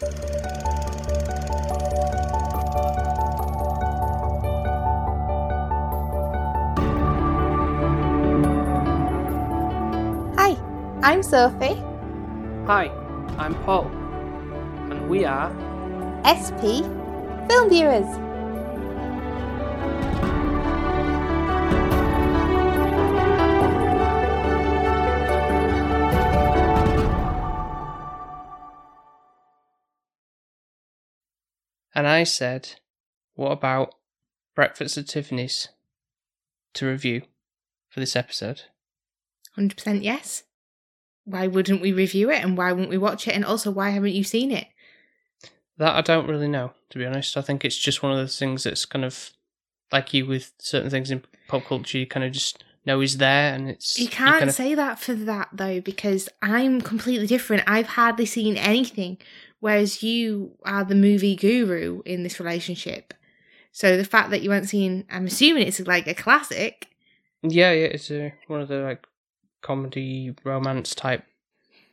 Hi, I'm Sophie. Hi, I'm Paul, and we are SP Film Viewers. I said, What about Breakfast at Tiffany's to review for this episode? 100% yes. Why wouldn't we review it and why wouldn't we watch it? And also, why haven't you seen it? That I don't really know, to be honest. I think it's just one of those things that's kind of like you with certain things in pop culture, you kind of just know is there and it's. You can't kind of, say that for that though, because I'm completely different. I've hardly seen anything, whereas you are the movie guru in this relationship. So the fact that you haven't seen, I'm assuming it's like a classic. Yeah, yeah, it's a, one of the like comedy romance type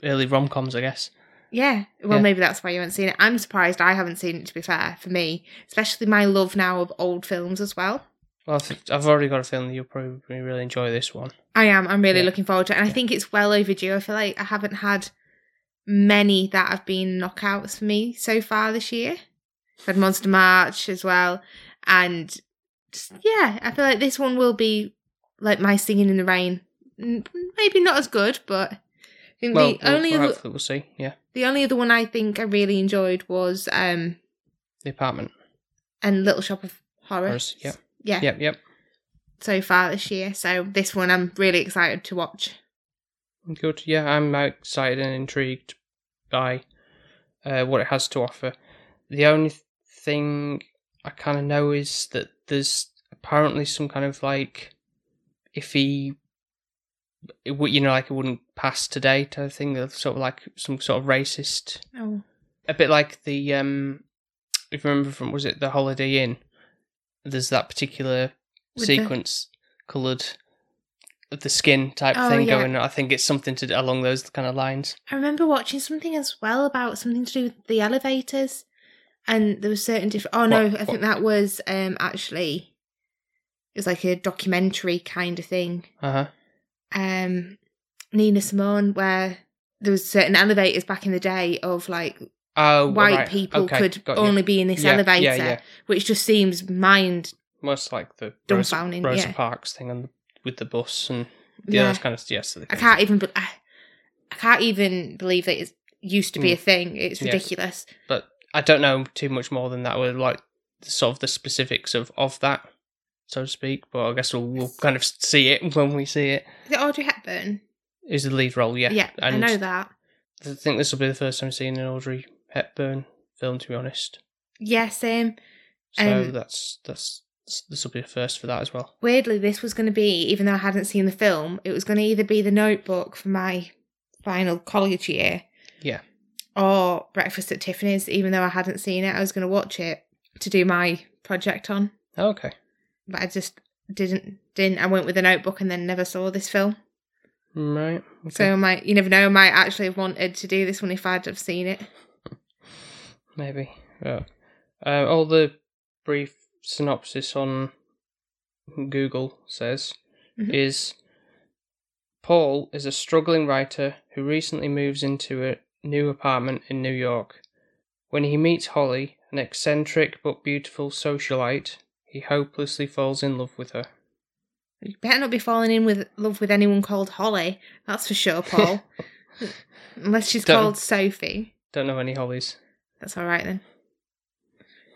early rom coms, I guess. Yeah, well, Yeah. maybe that's why you haven't seen it. I'm surprised I haven't seen it. To be fair, for me, especially my love now of old films as well. Well, I've, already got a feeling that you'll probably really enjoy this one. I am. I'm really Yeah. looking forward to it. And I think it's well overdue. I feel like I haven't had many that have been knockouts for me so far this year. I've had Monster March as well. And just, yeah, I feel like this one will be like my Singing in the Rain. Maybe not as good, but I think Well, the we'll- only other, we'll see. Yeah, the only other one I think I really enjoyed was um the apartment. and Little Shop of Horrors. Horrors, yep. Yeah. Yep, yep. So far this year. So this one I'm really excited to watch. Good. Yeah, I'm excited and intrigued by uh, what it has to offer. The only thing I kind of know is that there's apparently some kind of like iffy, it would you know, like it wouldn't pass today type of thing. Sort of like some sort of racist, Oh. a bit like the um, if you remember from was it the Holiday Inn? There's that particular With the- sequence coloured the skin type Oh, thing yeah. going. On. I think it's something to along those kind of lines. I remember watching something as well about something to do with the elevators, and there was certain different. Oh no, What- I think what- that was um actually it was like a documentary kind of thing. Uh huh. Um, Nina Simone, where there was certain elevators back in the day of like Oh, white right. people Okay, could you. only be in this Yeah, elevator, Yeah, yeah. which just seems mind. Most like the Rosa, Rosa yeah. Parks thing on the, with the bus and the Yeah. other kind of yes. the I can't even. be- I, I can't even believe that it used to be Mm. a thing. It's Yeah. ridiculous. But I don't know too much more than that. With like the, sort of the specifics of of that, so to speak. But I guess we'll, we'll kind of see it when we see it. Is it Audrey Hepburn? Is the lead role? Yeah. Yeah, I know that. I think this will be the first time seeing an Audrey Hepburn film. To be honest, Yeah, same. so Um, that's that's this will be a first for that as well. weirdly, this was going to be, even though I hadn't seen the film, it was going to either be The Notebook for my final college year Yeah. or Breakfast at Tiffany's, even though I hadn't seen it. I was going to watch it to do my project on, Okay. but I just didn't. Didn't. I went with The Notebook and then never saw this film. Right. Okay. So I might, you never know, I might actually have wanted to do this one if I'd have seen it. Maybe. Yeah. Uh, all the brief synopsis on Google says Mhm. is Paul is a struggling writer who recently moves into a new apartment in New York. When he meets Holly, an eccentric but beautiful socialite, he hopelessly falls in love with her. You better not be falling in with love with anyone called Holly. That's for sure, Paul. Unless she's Don't- called Sophie. Don't know any Hollies. That's all right then.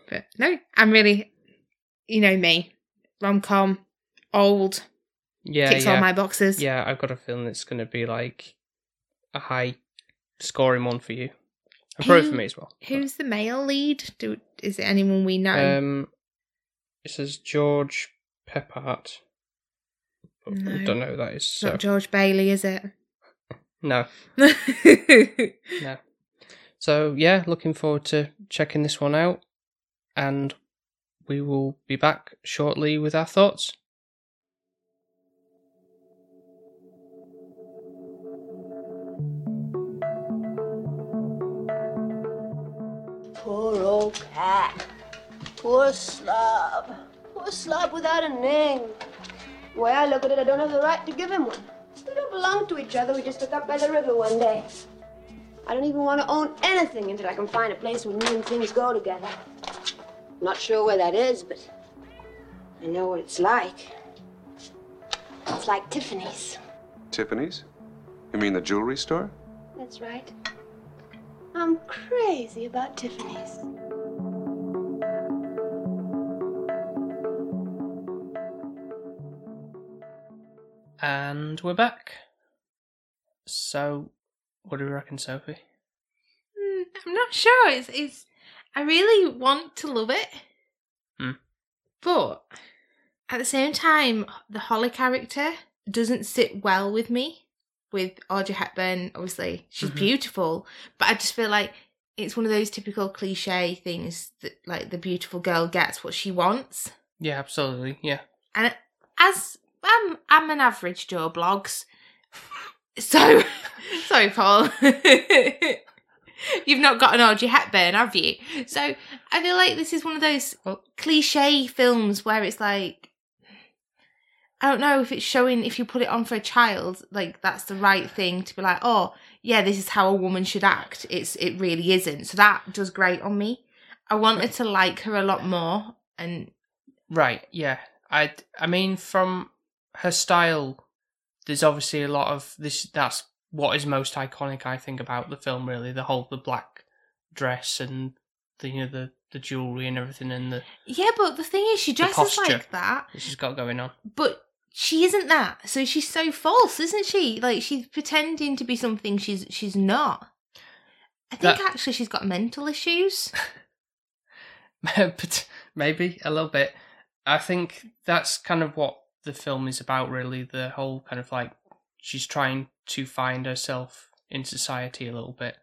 But no, I'm really, you know me, rom com, old, Yeah, ticks yeah. all my boxes. Yeah, I've got a feeling it's going to be like a high scoring one for you. And probably for me as well. Who's the male lead? Do is it anyone we know? Um, it says George Peppard. But I don't know who that is. So. not George Bailey, is it? No, no. So yeah, looking forward to checking this one out, and we will be back shortly with our thoughts. Pat. Poor slob. Poor slob without a name. The way I look at it, I don't have the right to give him one. We don't belong to each other. We just took up by the river one day. I don't even want to own anything until I can find a place where and things go together. Not sure where that is, but I know what it's like. It's like Tiffany's. Tiffany's? You mean the jewelry store? That's right. I'm crazy about Tiffany's. And we're back. So, what do you reckon, Sophie? Mm, I'm not sure. It's, it's. I really want to love it, Hmm. but at the same time, the Holly character doesn't sit well with me. With Audrey Hepburn, obviously she's Mhm. beautiful, but I just feel like it's one of those typical cliche things that like the beautiful girl gets what she wants. Yeah, absolutely. Yeah. And as I'm, I'm an average Joe Bloggs, so sorry, Paul. You've not got an Audrey Hepburn, have you? So I feel like this is one of those cliche films where it's like, I don't know if it's showing if you put it on for a child, like that's the right thing to be like, oh yeah, this is how a woman should act. It's it really isn't. So that does great on me. I wanted to like her a lot more, and Right. Yeah. I. I mean, from her style, there's obviously a lot of this. That's what is most iconic, I think, about the film. Really, the whole the black dress and the you know the the jewelry and everything and the yeah. But the thing is, she dresses like that. that she's got going on. but she isn't that. So she's so false, isn't she? Like she's pretending to be something she's she's not. I think That- actually she's got mental issues. but maybe a little bit. I think that's kind of what the film is about, really. The whole kind of like she's trying to find herself in society a little bit,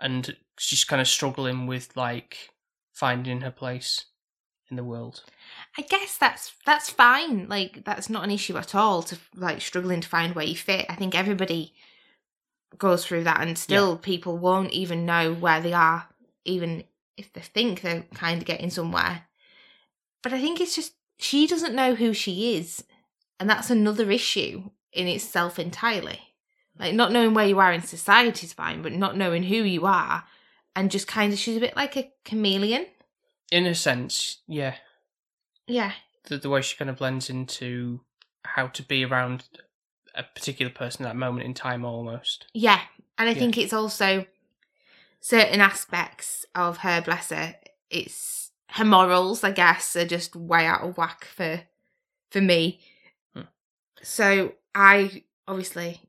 and she's kind of struggling with like finding her place in the world. I guess that's that's fine. Like that's not an issue at all to like struggling to find where you fit. I think everybody goes through that and still people won't even know where they are even if they think they're kind of getting somewhere. But I think it's just she doesn't know who she is and that's another issue in itself entirely. Like not knowing where you are in society is fine, but not knowing who you are and just kind of she's a bit like a chameleon. In a sense, yeah, Yeah. the, the way she kind of blends into how to be around a particular person at that moment in time, almost. Yeah, and I Yeah. think it's also certain aspects of her, bless her, it's her morals, I guess, are just way out of whack for for me. Hmm. So I obviously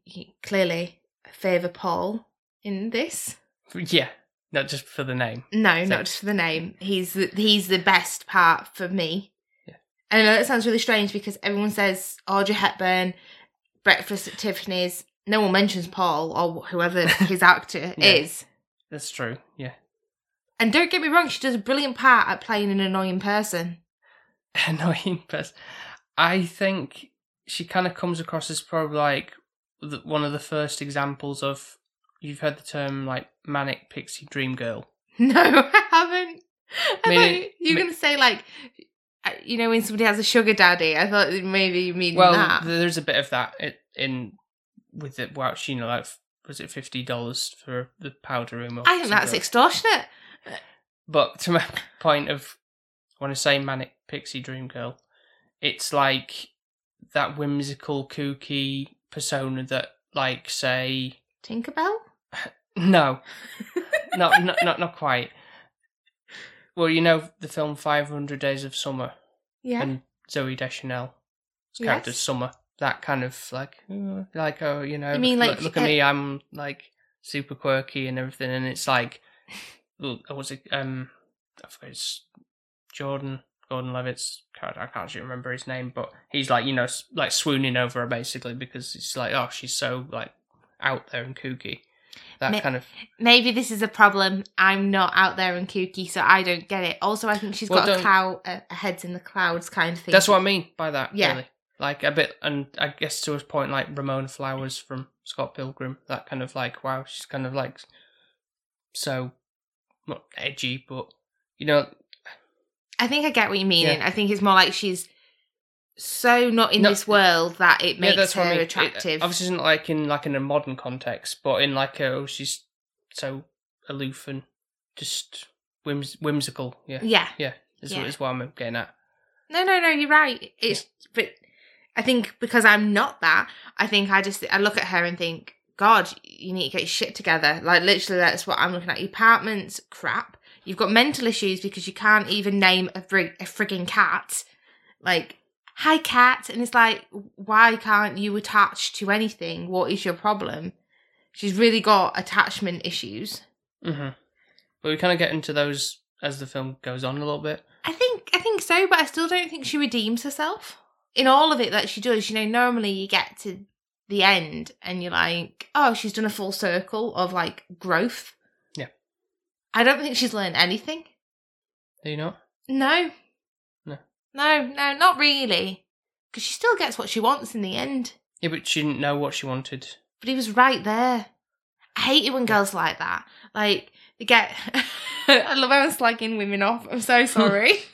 clearly favour Paul in this. Yeah, not just for the name. No, So- not just for the name. He's the, he's the best part for me. Yeah. And I know that sounds really strange because everyone says Audrey Hepburn, Breakfast at Tiffany's. No one mentions Paul or whoever his actor Yeah. is. That's true. Yeah. And don't get me wrong, she does a brilliant part at playing an annoying person. annoying person. I think she kind of comes across as probably like the, one of the first examples of you've heard the term like manic pixie dream girl. No, I haven't. I Mean thought you were me- going to say like, uh, you know, when somebody has a sugar daddy. I thought maybe you mean Well, that. there's a bit of that in with it. Well, she, you know, like was it fifty dollars for the powder room? Or I think that's extortionate. But to my point of when I say manic pixie dream girl, it's like that whimsical, kooky persona that, like, say, Tinkerbell? no, not, not not not quite. Well, you know the film Five Hundred Days of Summer Yeah. and Zooey Deschanel character Yes. Summer. That kind of like, uh, like oh, you know, You mean look, like, look at uh, me, I'm like super quirky and everything, and it's like, was it um, I forget it's Jordan Gordon Levitt's character. I can't actually remember his name, but he's like you know like swooning over her basically because it's like oh she's so like out there and kooky. That Ma- kind of maybe this is a problem. I'm not out there and kooky, so I don't get it. Also, I think she's Well, got a cloud, a, heads in the clouds kind of thing. That's what I mean by that. Yeah. Really. Like a bit, and I guess to a point, like Ramona Flowers from Scott Pilgrim, that kind of like, wow, she's kind of like so not edgy, but you know, I think I get what you mean. Yeah. I think it's more like she's so not in No, this world that it makes that's her what I mean. It- uh, attractive. obviously, isn't like in like in a modern context, but in like a, oh, she's so aloof and just whims- whimsical. Yeah, yeah. yeah, is, Yeah. is what I'm getting at. No, no, no, you're right. It's but I think because I'm not that, I think I just I look at her and think, God, you need to get your shit together. Like literally that's what I'm looking at. Your apartment's crap. You've got mental issues because you can't even name a, frig- a frigging cat. Like, hi cat. And it's like, why can't you attach to anything? What is your problem? She's really got attachment issues. hmm But we kind of get into those as the film goes on a little bit. I think I think so, but I still don't think she redeems herself. In all of it that she does, you know, normally you get to the end and you're like, oh, she's done a full circle of like growth. I don't think she's learned anything. Do you not? No. No. No, no, not really. Because she still gets what she wants in the end. Yeah, but she didn't know what she wanted. But he was right there. I hate it when girls like that. Like they get. I love how I'm slagging women off. I'm so sorry.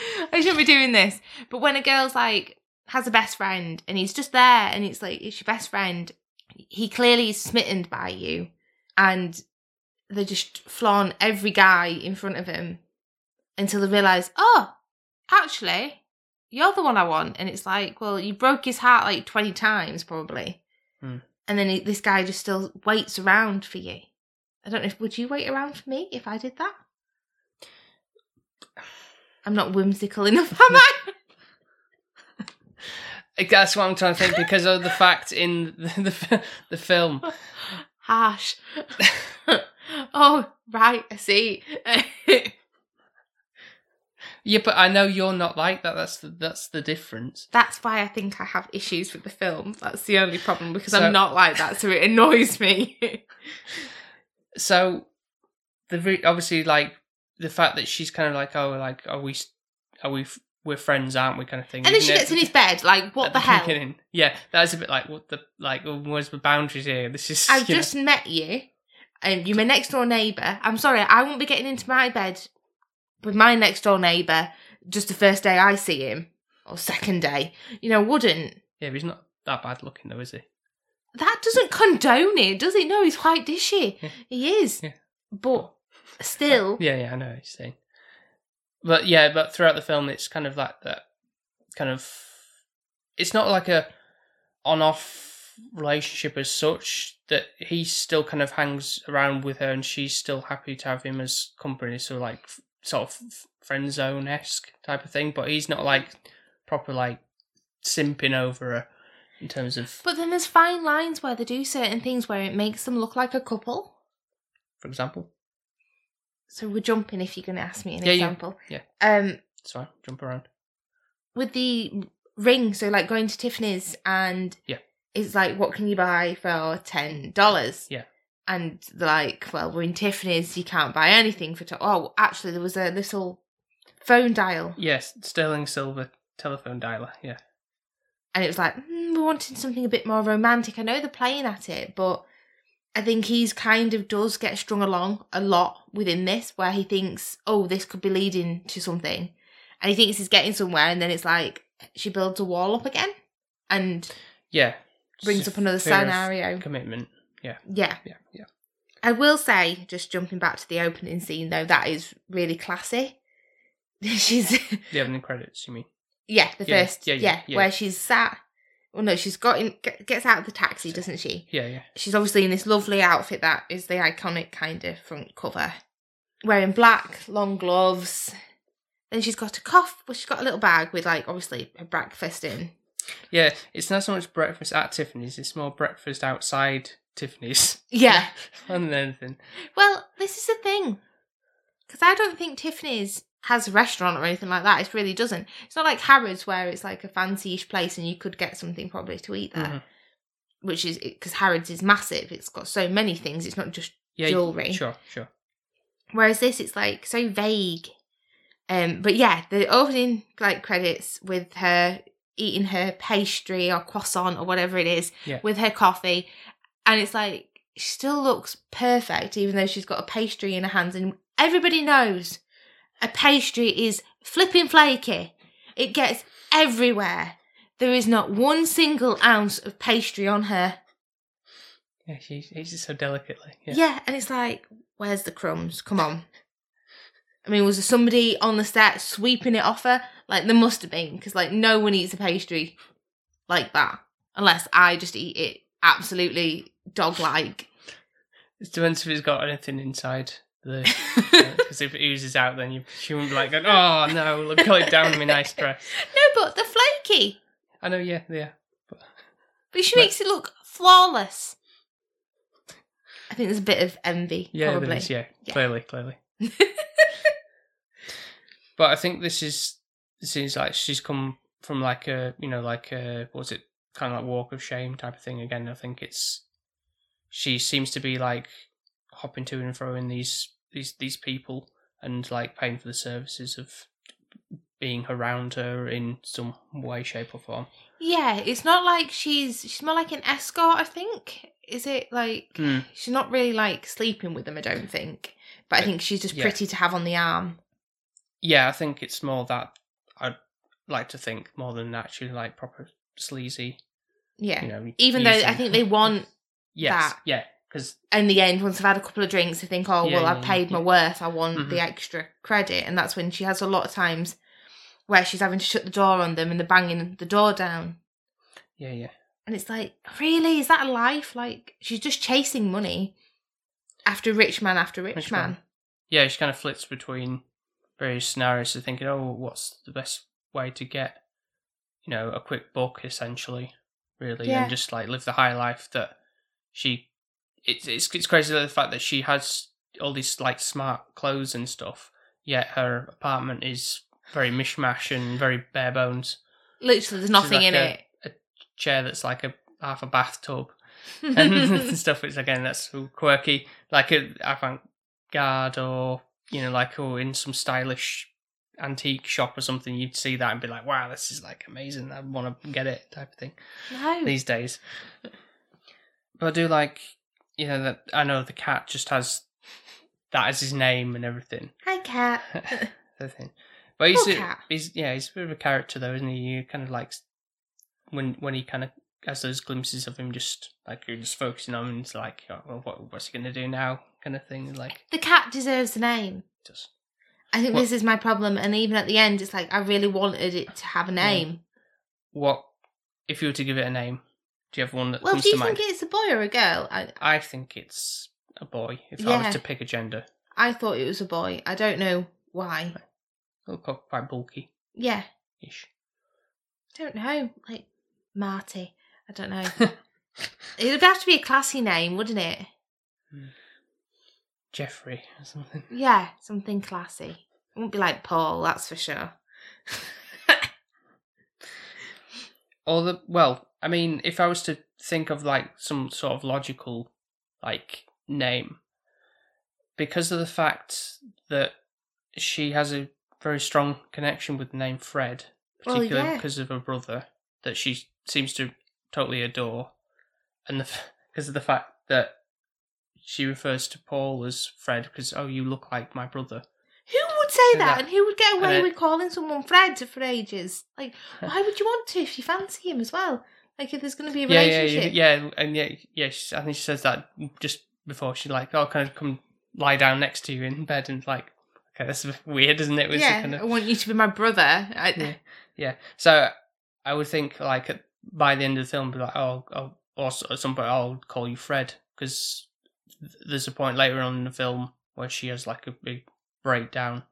I shouldn't be doing this. But when a girl's like has a best friend and he's just there and it's like it's your best friend, he clearly is smitten by you, and they just flaunt every guy in front of him until they realise, oh, actually, you're the one I want. And it's like, well, you broke his heart like twenty times probably hmm. and then he, this guy just still waits around for you. I don't know if would you wait around for me if I did that? I'm not whimsical enough, am I? That's what I'm trying to think because of the fact in the the, the film. Harsh. oh, right, I see. Yeah, but I know you're not like that. That's the that's the difference. That's why I think I have issues with the film. That's the only problem because So- I'm not like that, so it annoys me. So, the re- obviously like the fact that she's kind of like, oh, like are we are we f- we're friends, aren't we? Kind of thing. and then she gets in his bed, like, what At the hell? beginning. Yeah, that's a bit like what the like. oh, Where's the boundaries here? This is. I've you know- just met you, and you're my next door neighbour. I'm sorry, I won't be getting into my bed with my next door neighbour just the first day I see him, or second day. You know, wouldn't. Yeah, but he's not that bad looking though, is he? That doesn't condone it, does it? No, he's quite dishy. Yeah. He is. Yeah. But still, Yeah, yeah, I know what you're saying. But yeah, but throughout the film, it's kind of like that. Kind of, it's not like a on-off relationship as such. That he still kind of hangs around with her, and she's still happy to have him as company. So like, sort of friend zone esque type of thing. But he's not like proper like simping over her in terms of, but then there's fine lines where they do certain things where it makes them look like a couple. for example. So we're jumping if you're going to ask me an Yeah, yeah, example. yeah. Um, It's fine. Jump around. with the ring, so like going to Tiffany's and Yeah. It's like, what can you buy for ten dollars? Yeah. And like, well, we're in Tiffany's, you can't buy anything for. T-. Oh, actually, there was a little phone dial, Yes, sterling silver telephone dialer. Yeah. and it was like, mm, we're wanting something a bit more romantic. I know they're playing at it, but I think he's kind of does get strung along a lot within this, where he thinks, oh, this could be leading to something, and he thinks he's getting somewhere, and then it's like she builds a wall up again, and Yeah. Brings up another scenario. Commitment. Yeah. Yeah, yeah. Yeah. I will say, just jumping back to the opening scene though, that is really classy. she's The opening credits, you mean? yeah, the Yeah, first yeah, yeah, yeah, where she's sat. Well, no, she's got in, gets out of the taxi, doesn't she? Yeah, yeah. She's obviously in this lovely outfit that is the iconic kind of front cover, wearing black long gloves. Then she's got a cough, but she's got a little bag with like obviously her breakfast in. Yeah, it's not so much breakfast at Tiffany's, it's more breakfast outside Tiffany's Yeah. than anything. Well, this is the thing. Because I don't think Tiffany's has a restaurant or anything like that. It really doesn't. It's not like Harrods where it's like a fancy-ish place and you could get something probably to eat there. Mhm. Which is because Harrods is massive. It's got so many things. It's not just Yeah, jewelry. Sure, sure. Whereas this, it's like so vague. Um, but yeah, the opening like credits with her eating her pastry or croissant or whatever it is Yeah. with her coffee, and it's like she still looks perfect even though she's got a pastry in her hands, and everybody knows a pastry is flipping flaky. It gets everywhere. There is not one single ounce of pastry on her. Yeah, she eats it so delicately. Yeah. Yeah. and it's like, where's the crumbs? Come on. I mean, was there somebody on the set sweeping it off her? Like, there must have been, because, like, no one eats a pastry like that. Unless I just eat it absolutely dog like. It depends if it's got anything inside the. Uh, because if it oozes out, then you she won't be like, going, "Oh no, look, got it down in my nice dress." no, but they're flaky. I know, yeah, yeah. But she But- makes it look flawless. I think there's a bit of envy, Yeah, probably. there is, yeah, Yeah. clearly, clearly. But I think this is it seems like she's come from like a you know like a what was it kind of like walk of shame type of thing again. I think it's she seems to be like hopping to and fro in these these these people and like paying for the services of being around her in some way, shape, or form. Yeah, it's not like she's she's more like an escort, I think. Is it like Hmm. she's not really like sleeping with them, I don't think. But I Uh, think she's just yeah. pretty to have on the arm. Yeah, I think it's more that I'd like to think more than actually like proper sleazy. Yeah. You know, Even though I think they want yes, that. yeah, because in the end, once I've had a couple of drinks, they think, oh, Yeah, well, yeah, I've paid yeah. my worth. I want Mhm. the extra credit. And that's when she has a lot of times where she's having to shut the door on them and they're banging the door down. yeah, yeah. And it's like, really? Is that a life? Like, she's just chasing money after rich man after rich, Rich man. man. yeah, she kind of flits between various scenarios to thinking, oh, what's the best way to get, you know, a quick buck, essentially, really, Yeah. and just like live the high life that she. It's it's it's crazy the fact that she has all these like smart clothes and stuff, yet her apartment is very mishmash and very bare bones. Literally, there's nothing like in a- it. A chair that's like a half a bathtub and stuff which again that's quirky like uh, a avant-garde or you know like oh in some stylish antique shop or something you'd see that and be like wow this is like amazing i want to get it type of thing no. these days but i do like you know that i know the cat just has that as his name and everything Hi, cat. everything but he's Poor a, cat. he's yeah he's a bit of a character though isn't he you kind of like when when he kind of has those glimpses of him just like you're just focusing on him it's like oh, well, what, what's he gonna do now kind of thing like the cat deserves a name. just I think What- this is my problem. And even at the end, it's like, I really wanted it to have a name. what if you were to give it a name do you have one that Well, comes do you think mind it's a boy or a girl? I, i think it's a boy if i was to pick a gender I thought it was a boy. I don't know why. it'll quite bulky Yeah, ish don't know. Like Marty. I don't know. it would have to be a classy name, wouldn't it? Hmm. Jeffrey or something Yeah, something classy. It won't be like Paul, that's for sure. or the well i mean if i was to think of like some sort of logical like name because of the fact that she has a very strong connection with the name fred Well, particularly yeah. because of her brother that she seems to totally adore and the because of the fact that she refers to paul as fred because oh you look like my brother Who would say that? that- And who would get away then- with calling someone Fred for ages? Like, why would you want to if you fancy him as well? Like, if there's going to be a yeah, relationship. yeah, yeah, and yeah, yeah. She, I think she says that just before she like, oh, kind of come lie down next to you in bed, and like, okay, that's weird, isn't it? Yeah, kind I want you to be my brother. I, Yeah. yeah. So I would think like by the end of the film, be like, oh, oh or at some point, I'll call you Fred because there's a point later on in the film where she has like a big breakdown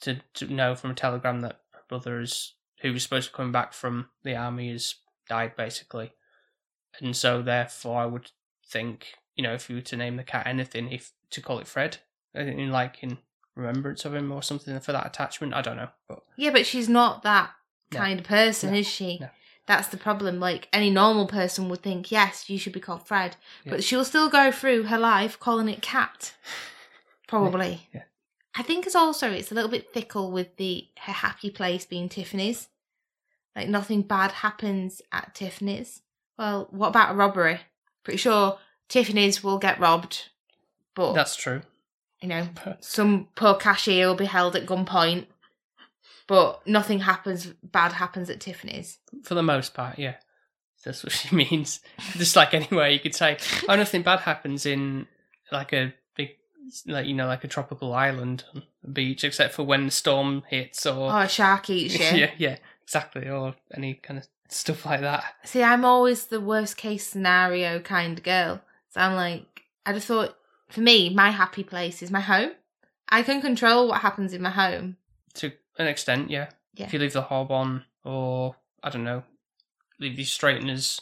to to know from a telegram that her brother is who was supposed to come back from the army has died basically, and so therefore I would think you know if you were to name the cat anything, if to call it Fred, in like in remembrance of him or something for that attachment. I don't know, but Yeah, but she's not that No. kind of person, No. is she? No. That's the problem. Like any normal person would think, yes, you should be called Fred, Yeah. but she'll still go through her life calling it Cat. Probably. Yeah. I think it's also it's a little bit fickle with the her happy place being Tiffany's. Like nothing bad happens at Tiffany's. Well, what about a robbery? Pretty sure Tiffany's will get robbed, but that's true. you know, some poor cashier will be held at gunpoint, but nothing happens bad happens at Tiffany's. For the most part, yeah. That's what she means. Just like anywhere you could say, oh, nothing bad happens in like a big, like you know, like a tropical island um, beach, except for when the storm hits or Oh, a shark eats you. yeah, yeah, exactly, or any kind of stuff like that. See, I'm always the worst case scenario kind of girl. So I'm like, I just thought, for me, my happy place is my home. I can control what happens in my home. To an extent, yeah. Yeah. If you leave the hob on, or I don't know, leave these straighteners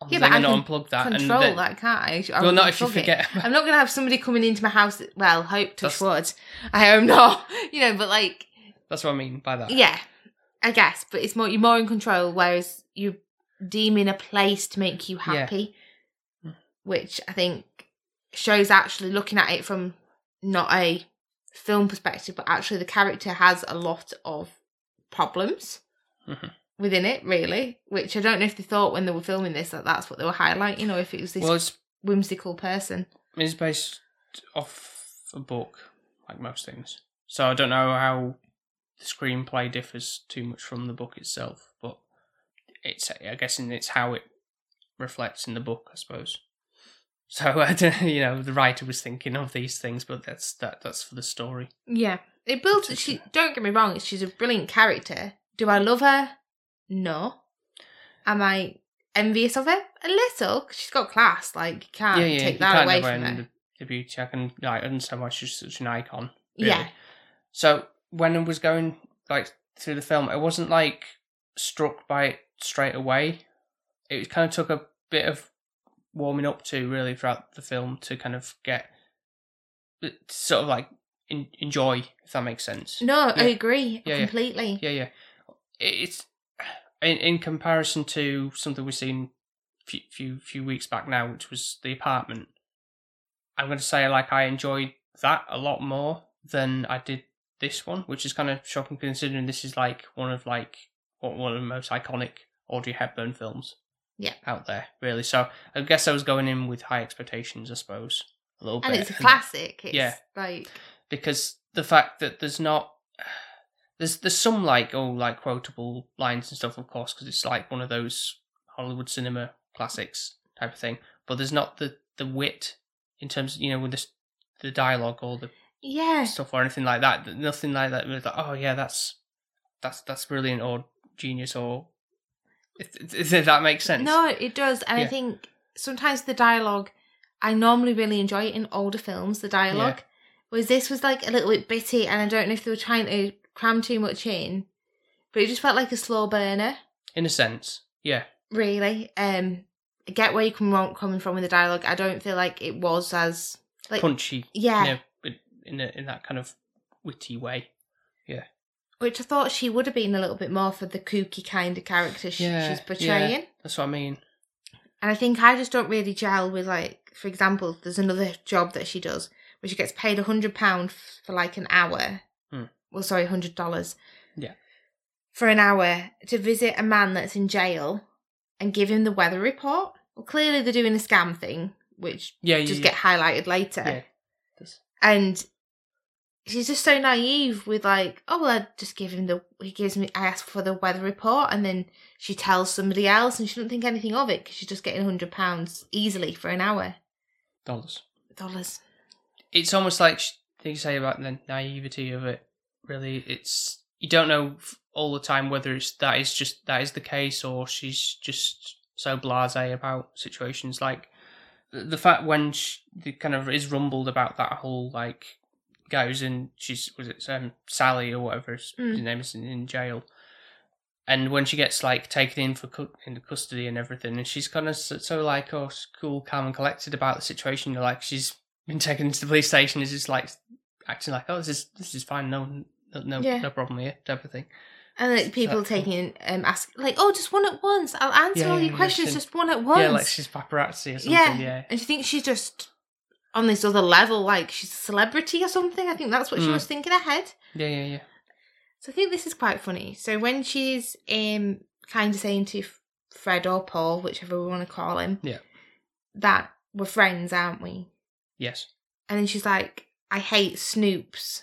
on Yeah, but I and can unplug that, and control then, that, can't I? I well, not if you it. forget. I'm not going to have somebody coming into my house. that- Well, hope touch That's- wood. I hope not. You know, but like, That's what I mean by that. yeah, I guess. But it's more you're more in control, whereas you deeming a place to make you happy, Mm. which I think shows actually looking at it from not a film perspective, but actually the character has a lot of problems Mhm. within it, really. Which I don't know if they thought when they were filming this that that's what they were highlighting, or if it was this Well, it's whimsical person. It's based off a book, like most things. So I don't know how the screenplay differs too much from the book itself, but it's I guess it's how it reflects in the book, I suppose. So you know, the writer was thinking of these things, but that's that that's for the story. Yeah, it builds. She don't get me wrong; she's a brilliant character. Do I love her? No. Am I envious of her? A little. 'cause she's got class. Like you can't take you that can't away from her. The, beauty. I can like understand why she's such an icon. Yeah. So when I was going like through the film, I wasn't like struck by it straight away. It kind of took a bit of warming up to really throughout the film to kind of get sort of like in, enjoy if that makes sense. No, I agree Yeah, yeah. completely. Yeah, yeah. It's in in comparison to something we've seen few few few weeks back now, which was the apartment. I'm going to say like I enjoyed that a lot more than I did this one, which is kind of shocking considering this is like one of like one one of the most iconic Audrey Hepburn films. Yeah. out there really. So I guess I was going in with high expectations, I suppose, a little bit. And bit. it's a classic. It's Yeah. like because the fact that there's not there's there's some like oh like quotable lines and stuff of course because it's like one of those Hollywood cinema classics type of thing but there's not the the wit in terms of, you know with this the dialogue or the yeah. stuff or anything like that nothing like that like oh yeah that's that's that's brilliant or genius or if that makes sense No, it does, and I think sometimes the dialogue. I normally really enjoy it in older films. The dialogue, whereas this was like a little bit bitty, and I don't know if they were trying to cram too much in, but it just felt like a slow burner. in a sense yeah really. Um, I get where you come coming from with the dialogue. I don't feel like it was as like punchy yeah, you know, in a, in that kind of witty way which I thought she would have been a little bit more for the kooky kind of character she, Yeah, she's yeah. portraying. that's what I mean And I think I just don't really gel with like, for example, there's another job that she does where she gets paid a hundred pound for like an hour. Hmm. Well, sorry, hundred dollars. Yeah. For an hour to visit a man that's in jail and give him the weather report. Well, clearly they're doing a scam thing, which yeah yeah, just yeah. get highlighted later. Yeah. And she's just so naive with like, oh well, I just give him the. He gives me. I ask for the weather report, and then she tells somebody else, and she doesn't think anything of it because she's just getting hundred pounds easily for an hour. dollars. Dollars. It's almost like you say about the naivety of it. Really, it's you don't know all the time whether it's that is just that is the case or she's just so blasé about situations. Like the, the fact when she the kind of is rumbled about that whole like who's in she's was it um, Sally or whatever his, Mm. name is in, in jail. And when she gets like taken in for cu- into custody and everything, and she's kind of so, so like oh cool, calm and collected about the situation. You're like she's been taken into the police station is just like acting like, oh, this is this is fine, no, no, no, Yeah. no problem here, type of thing. And like people Exactly. taking um ask like, oh, just one at once. I'll answer Yeah, all your questions, just one at once. Yeah, like she's paparazzi or something. yeah. Yeah, And she thinks she's just on this other level, like she's a celebrity or something. I think that's what she Mm. was thinking ahead. yeah, yeah, yeah. So I think this is quite funny. So when she's um kind of saying to Fred or Paul, whichever we want to call him, Yeah. that we're friends, aren't we? Yes, And then she's like, I hate Snoops.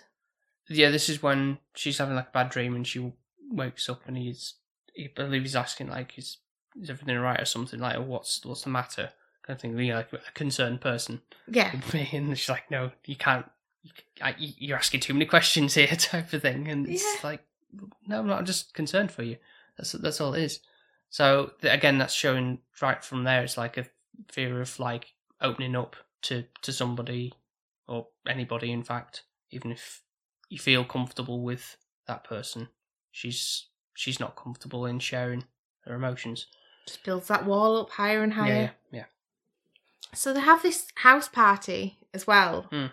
Yeah, this is when she's having like a bad dream and she wakes up and he's, he, I believe he's asking like, is, is everything alright or something like, what's what's the matter? Kind of thing, you know, like a concerned person. Yeah. and she's like, no, you can't. You, I, you- you're asking too many questions here, type of thing, and it's Yeah. like, no, I'm not. I'm just concerned for you. That's that's all it is. So again, that's showing right from there. It's like a fear of like opening up to to somebody or anybody, in fact, even if you feel comfortable with that person, she's she's not comfortable in sharing her emotions. Just builds that wall up higher and higher. Yeah, yeah. So they have this house party as well. Hmm.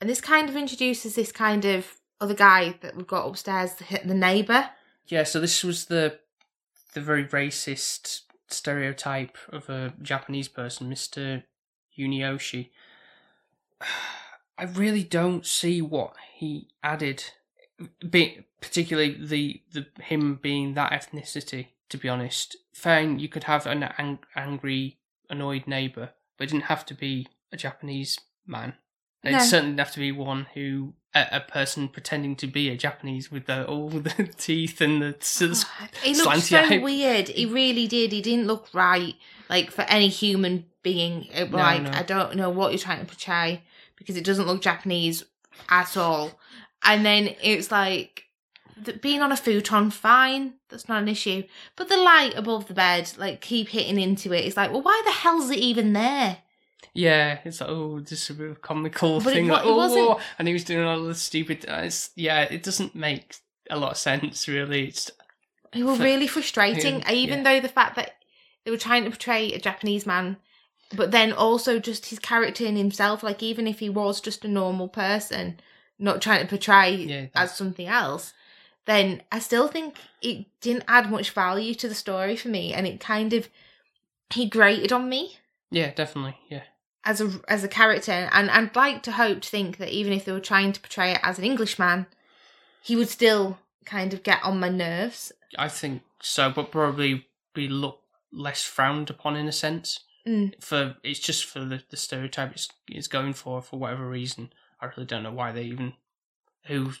And this kind of introduces this kind of other guy that we've got upstairs, the, the neighbour. Yeah, so this was the the very racist stereotype of a Japanese person, Mr. Yunioshi. I really don't see what he added, be, particularly the, the him being that ethnicity. To be honest, fine, you could have an ang- angry, annoyed neighbor, but it didn't have to be a Japanese man. It No. certainly didn't have to be one who a, a person pretending to be a Japanese with the, all the teeth and the s- oh, He looked so weird. He really did. He didn't look right, like for any human being. It, No, like no. I don't know what you're trying to portray because it doesn't look Japanese at all. And then it's like being on a futon, fine, that's not an issue. But the light above the bed, like keep hitting into it. It's like, well, why the hell's it even there? Yeah, it's like oh, just a bit of comical But thing. wa- like it oh, and he was doing all the stupid. Uh, it's, yeah, it doesn't make a lot of sense really. It's were For- really frustrating, even yeah. though the fact that they were trying to portray a Japanese man, but then also just his character in himself, like even if he was just a normal person, not trying to portray Yeah, as something else, then I still think it didn't add much value to the story for me, and it kind of he grated on me yeah, definitely, yeah, as a as a character, and I'd like to hope to think that even if they were trying to portray it as an Englishman, he would still kind of get on my nerves. I think so, but probably be look less frowned upon in a sense. Mm. For it's just for the, the stereotype it's, it's going for for whatever reason. I really don't know why they even who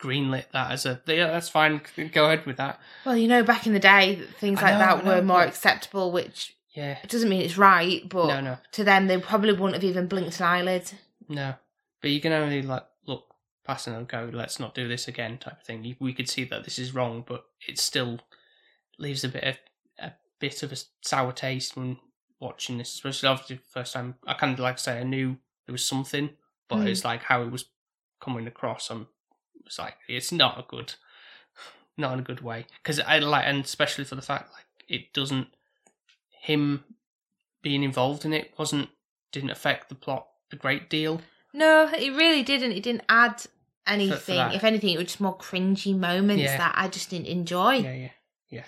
greenlit that as a yeah that's fine go ahead with that Well, you know, back in the day, things I like know, that know, were more but- acceptable, which yeah it doesn't mean it's right, but no no to them, they probably wouldn't have even blinked an eyelid. No, but you can only like look past and go, "Let's not do this again," type of thing. You- We could see that this is wrong, but it still leaves a bit of a bit of a sour taste when watching this. Especially obviously the first time, I kind of like to say I knew there was something, but Mm. it's like how it was coming across. I'm it's like it's not a good, not in a good way because I like, and especially for the fact like it doesn't him being involved in it wasn't didn't affect the plot a great deal. No, it really didn't. It didn't add anything. If anything, it was just more cringy moments Yeah. that I just didn't enjoy. Yeah, yeah. yeah.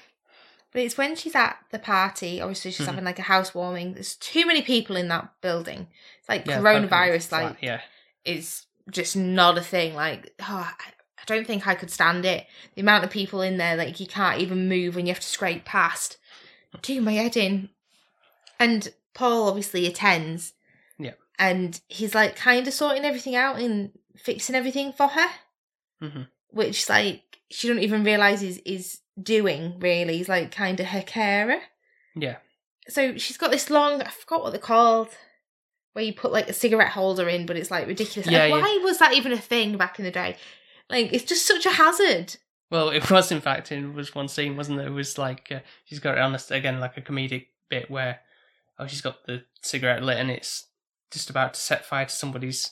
But it's when she's at the party, obviously she's Mhm. having like a housewarming. There's too many people in that building. It's like yeah coronavirus, flat, like yeah, is just not a thing. Like, oh, I don't think I could stand it. The amount of people in there, like you can't even move and you have to scrape past. Do my head in. And Paul obviously attends. Yeah. And he's like kind of sorting everything out and fixing everything for her, hmm which like she don't even realize is is doing really. He's like kind of her carer. yeah, So she's got this long. I forgot what they're called. Where you put like a cigarette holder in, but it's like ridiculous. Yeah, Like, yeah. Why was that even a thing back in the day? Like it's just such a hazard. Well, it was in fact in was one scene, wasn't it? It was like uh, she's got it on a, again like a comedic bit where oh she's got the cigarette lit and it's just about to set fire to somebody's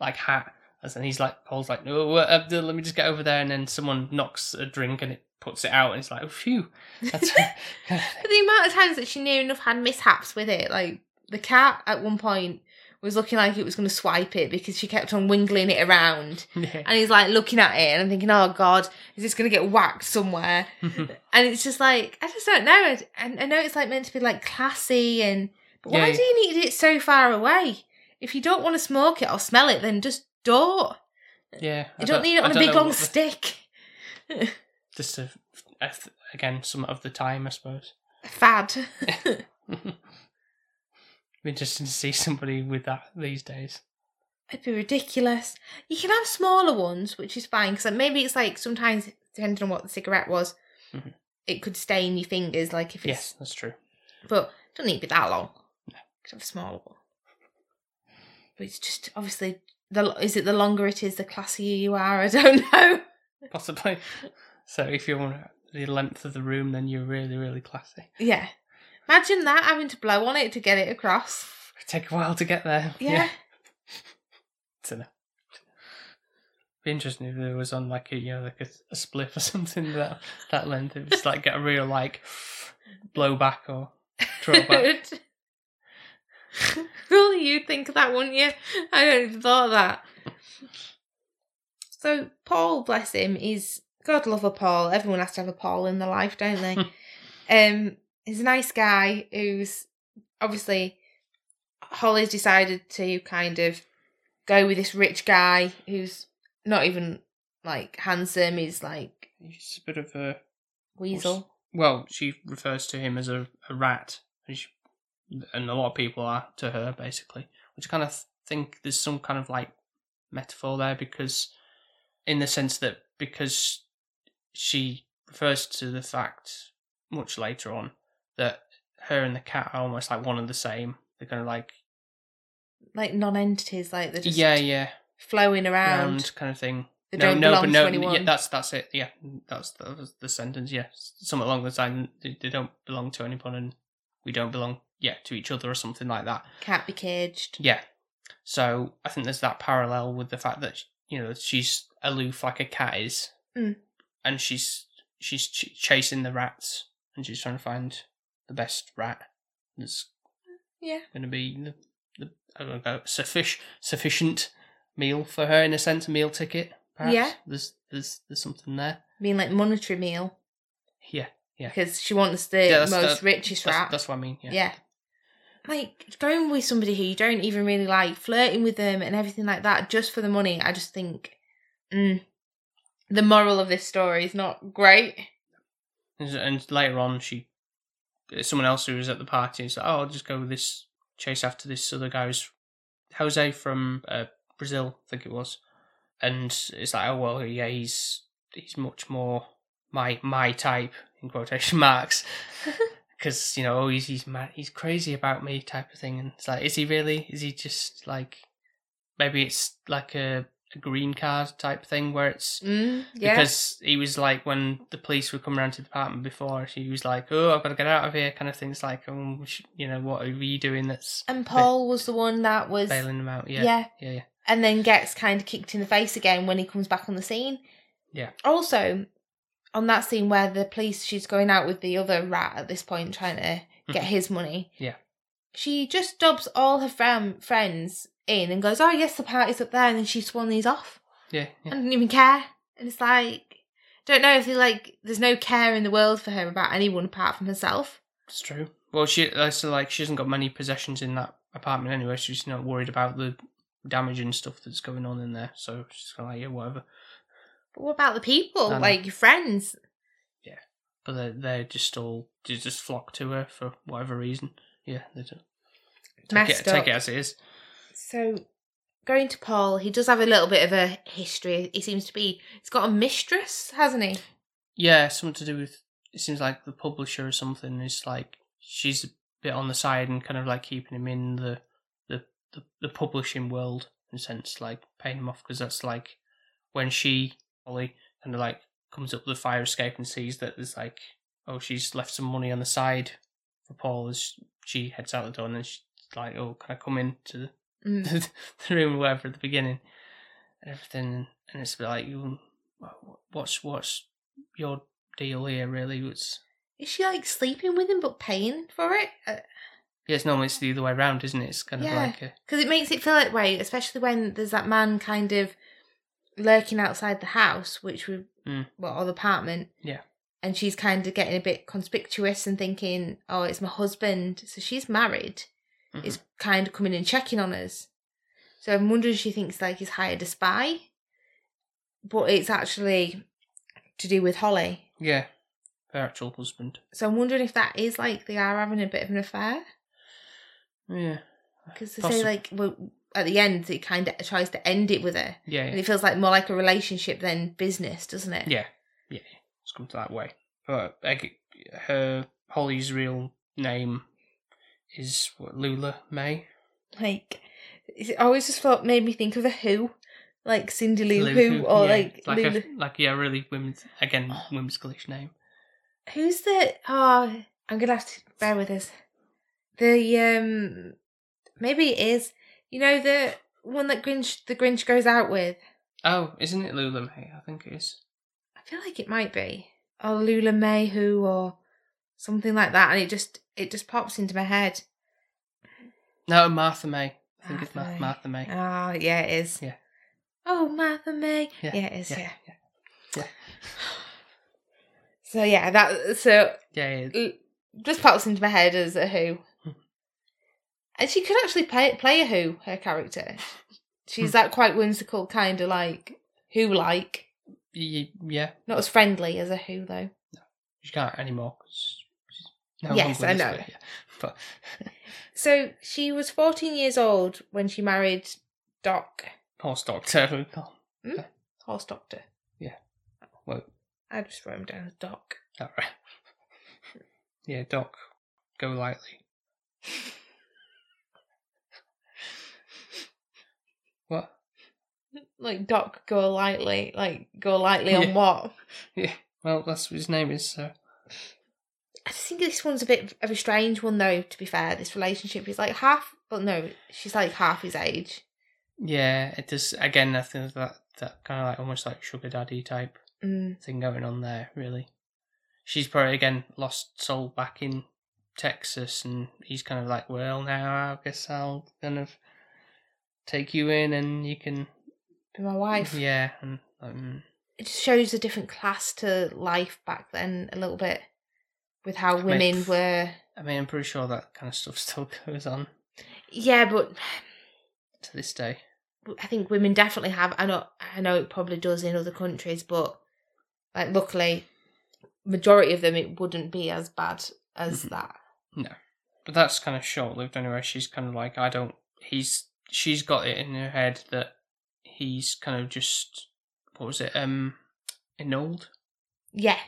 like hat, and then he's like Paul's like no, what, let me just get over there, and then someone knocks a drink and it puts it out, and it's like oh phew, that's But the amount of times that she near enough had mishaps with it, like the cat at one point was looking like it was going to swipe it because she kept on wingling it around. yeah. And he's like looking at it and I'm thinking, oh God, is this going to get whacked somewhere? and it's just like, I just don't know. And I know it's like meant to be like classy and, but why Yeah. do you need it so far away? If you don't want to smoke it or smell it, then just don't. yeah, I You don't need it on a big long the- stick. Just a, a again some of the time, I suppose. Fad. Be interesting to see somebody with that these days. It'd be ridiculous. You can have smaller ones, which is fine because maybe it's like sometimes depending on what the cigarette was, Mhm. it could stain your fingers. Like if it's, Yes, that's true. but it doesn't need to be that long. You could have a smaller one. But it's just obviously the is it the longer it is, the classier you are. I don't know. Possibly. So if you want the length of the room, then you're really, really classy. Yeah. Imagine that having to blow on it to get it across. It'd take a while to get there. Yeah. Dunno. Be interesting if there was on like a you know like a, a split or something that that length. It was like get a real like blowback or draw back. Really, you'd think of that, wouldn't you? I don't even thought of that. So Paul, bless him, is God love a Paul. Everyone has to have a Paul in their life, don't they? um, he's a nice guy who's obviously Holly's decided to kind of go with this rich guy who's not even like handsome. He's like He's a bit of a weasel. well. She refers to him as a, a rat, and, she, and a lot of people are to her basically. Which I kind of think there's some kind of like metaphor there because, in the sense that because she refers to the fact much later on that her and the cat are almost like one and the same. They're kind of like Like non-entities, like they're just yeah, yeah, flowing around. round kind of thing. They no, don't no, belong but to no, anyone. yeah, that's that's it. Yeah, that's that was the sentence. Yeah, something along the line. They, they don't belong to anyone, and we don't belong, yeah, to each other or something like that. Can't be caged. Yeah. So I think there's that parallel with the fact that you know she's aloof like a cat is, Mm. and she's she's ch- chasing the rats, and she's trying to find the best rat that's Yeah. going to be the, the I don't know sufficient sufficient meal for her in a sense, a meal ticket. Perhaps. Yeah. There's there's there's something there. I mean, like monetary meal Yeah. Yeah. because she wants the Yeah, most richest That's, rat. that's what I mean. Yeah. yeah. Like going with somebody who you don't even really like, flirting with them and everything like that just for the money. I just think mm, the moral of this story is not great. And later on, she someone else who was at the party is like, "Oh, I'll just go with this chase after this other guy who's Jose from uh, Brazil, I think it was." And it's like, "Oh well, yeah, he's he's much more my my type in quotation marks." Because you know, oh, he's he's mad, he's crazy about me, type of thing, and it's like, is he really? Is he just like, maybe it's like a green card type thing where it's Mm, yeah. because he was like when the police were coming around to the apartment before, he was like, "Oh, I've got to get out of here," kind of things like, um, should- you know, what are you doing? That's and Paul was the one that was bailing him out. Yeah, yeah. yeah, yeah. and then gets kind of kicked in the face again when he comes back on the scene. Yeah. Also, on that scene where the police, she's going out with the other rat at this point, trying to get Mhm. his money. Yeah. She just dubs all her fam- friends in and goes, "Oh yes, the party's up there," and then she swan these off yeah, yeah. and didn't even care. And it's like, don't know if they like. There's no care in the world for her about anyone apart from herself. It's true. Well, she uh, so like she hasn't got many possessions in that apartment anyway. So she's not worried about the damage and stuff that's going on in there. So she's kind of like, yeah, whatever. But what about the people, I know. like your friends? Yeah, but they're they're just all they just flock to her for whatever reason. Yeah, they do. Take Messed it, take it as it is. So, going to Paul, he does have a little bit of a history. He seems to be. He's got a mistress, hasn't he? Yeah, something to do with. It seems like the publisher or something is like she's a bit on the side and kind of like keeping him in the the the, the publishing world in a sense, like paying him off because that's like when she Holly kind of like comes up the fire escape and sees that there's like oh she's left some money on the side for Paul as she heads out the door and then she's like oh can I come into the Mm. the room or whatever at the beginning and everything and it's a bit like you what's what's your deal here really it's Is she like sleeping with him but paying for it? Uh, yeah it's normally it's the other way around isn't it it's kind of like a Because it makes it feel that way, especially when there's that man kind of lurking outside the house, which we, Mm. well, or the apartment. Yeah. And she's kind of getting a bit conspicuous and thinking, oh, it's my husband. So she's married. Mhm. Is kind of coming and checking on us. So I'm wondering if she thinks like he's hired a spy. But it's actually to do with Holly. yeah her actual husband So I'm wondering if that is like they are having a bit of an affair. yeah Because they Possi- say like, well, at the end he kind of tries to end it with her, Yeah, and it feels like more like a relationship than business, doesn't it? yeah, yeah. It's come to that way. But her Holly's real name is what, Lula Mae. Like, it always just thought made me think of a Who, like Cindy Lou Lou Who, or yeah, like, like Lula. a, like yeah, really women's again whimsical name. Who's the? Oh, I'm gonna have to bear with us. The um, maybe it is. You know the one that Grinch, the Grinch goes out with. Oh, isn't it Lula May? I think it is. I feel like it might be or Lula May Who or something like that, and it just it just pops into my head. No, Martha May. I think it's Martha May. Ma- Martha May. Oh yeah, it is. Yeah. Oh, Martha May. Yeah, Yeah, it is. Yeah. yeah, yeah. So yeah, that so Yeah, it just pops into my head as a Who. Hmm. And she could actually play play a Who, her character. She's Hmm. that quite whimsical, kind of like Who like, yeah. not as friendly as a Who though. She can't anymore because no Yes, I know. but, yeah. but So she was 14 years old when she married Doc, horse doctor. Hmm? horse doctor. Yeah. Well, I just wrote him down as Doc. all right. Yeah, Doc, Golightly. What? Like Doc, Golightly. Like go lightly Yeah. on what? Yeah. Well, that's what his name is. So I think this one's a bit of a strange one, though. To be fair, this relationship is like half. Well, no, she's like half his age. yeah, it does. Again, I think that that kind of like almost like sugar daddy type Mm. thing going on there. Really, she's probably again lost soul back in Texas, and he's kind of like, well, now I guess I'll kind of take you in, and you can, Be my wife. yeah, and um, It just shows a different class to life back then, a little bit, with how I mean, women pff. were. I mean, I'm pretty sure that kind of stuff still goes on Yeah, but to this day. I think women definitely have. I know. I know it probably does in other countries, but like, luckily, majority of them it wouldn't be as bad as Mhm. that. No, but that's kind of short lived anyway. She's kind of like, I don't. He's she's got it in her head that he's kind of just what was it? Um, annulled. Yeah.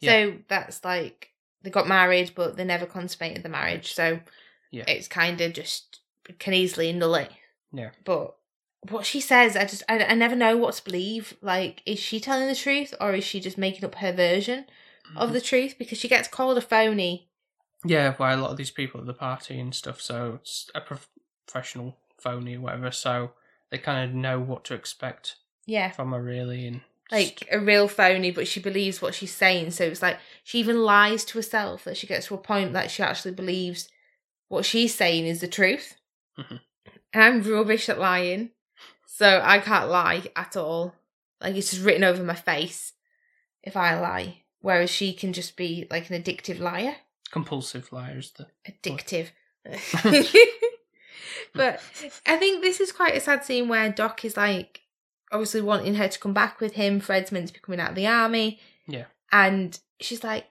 Yeah. So that's like they got married, but they never consummated the marriage. So Yeah. it's kind of just can easily annul it. Yeah. But what she says, I just I, I never know what to believe. Like, is she telling the truth or is she just making up her version Mm-hmm. of the truth? Because she gets called a phony. Yeah, by a lot of these people at the party and stuff. So it's a prof- professional phony or whatever. So they kind of know what to expect Yeah. from her, really. And Like a real phony, but she believes what she's saying. So it's like she even lies to herself that she gets to a point that she actually believes what she's saying is the truth. Mhm. And I'm rubbish at lying. So I can't lie at all. Like it's just written over my face if I lie. Whereas she can just be like an addictive liar. compulsive liar is The Addictive. but I think this is quite a sad scene where Doc is like obviously wanting her to come back with him. Fred's meant to be coming out of the army. Yeah. And she's like,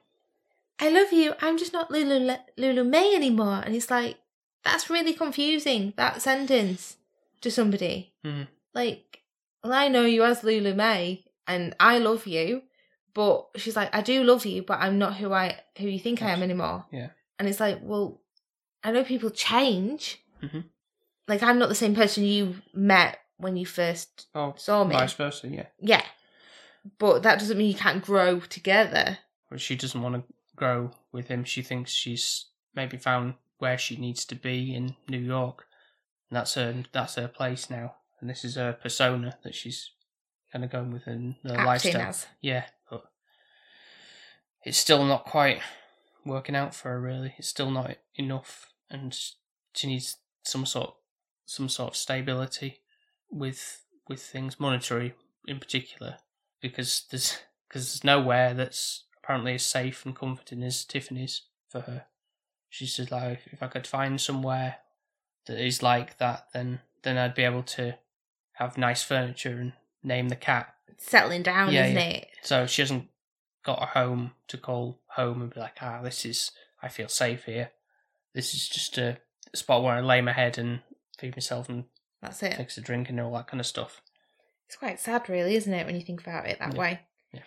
I love you. I'm just not Lulu, Lulu May anymore. And he's like, that's really confusing, that sentence to somebody. Mhm. Like, well, I know you as Lulu May and I love you. But she's like, I do love you, but I'm not who I who you think I am anymore. Yeah. And it's like, well, I know people change. Mhm. Like I'm not the same person you met when you first oh, saw me. vice versa. Yeah, Yeah. But that doesn't mean you can't grow together. but she doesn't want to grow with him. She thinks she's maybe found where she needs to be in New York, and that's her. That's her place now, and this is her persona that she's kind of going with in the acting lifestyle. as. Yeah, but it's still not quite working out for her. Really, it's still not enough, and she needs some sort, some sort of stability with with things, monetary in particular, because there's because there's nowhere that's apparently as safe and comforting as Tiffany's for her. She's just like, if I could find somewhere that is like that, then then I'd be able to have nice furniture and name the cat Settling down, Yeah, isn't yeah. it? so she hasn't got a home to call home and be like, ah, this is, I feel safe here. This is just a spot where I lay my head and feed myself and That's it. takes a drink and all that kind of stuff. It's quite sad, really, isn't it, when you think about it that Yeah. way? Yeah.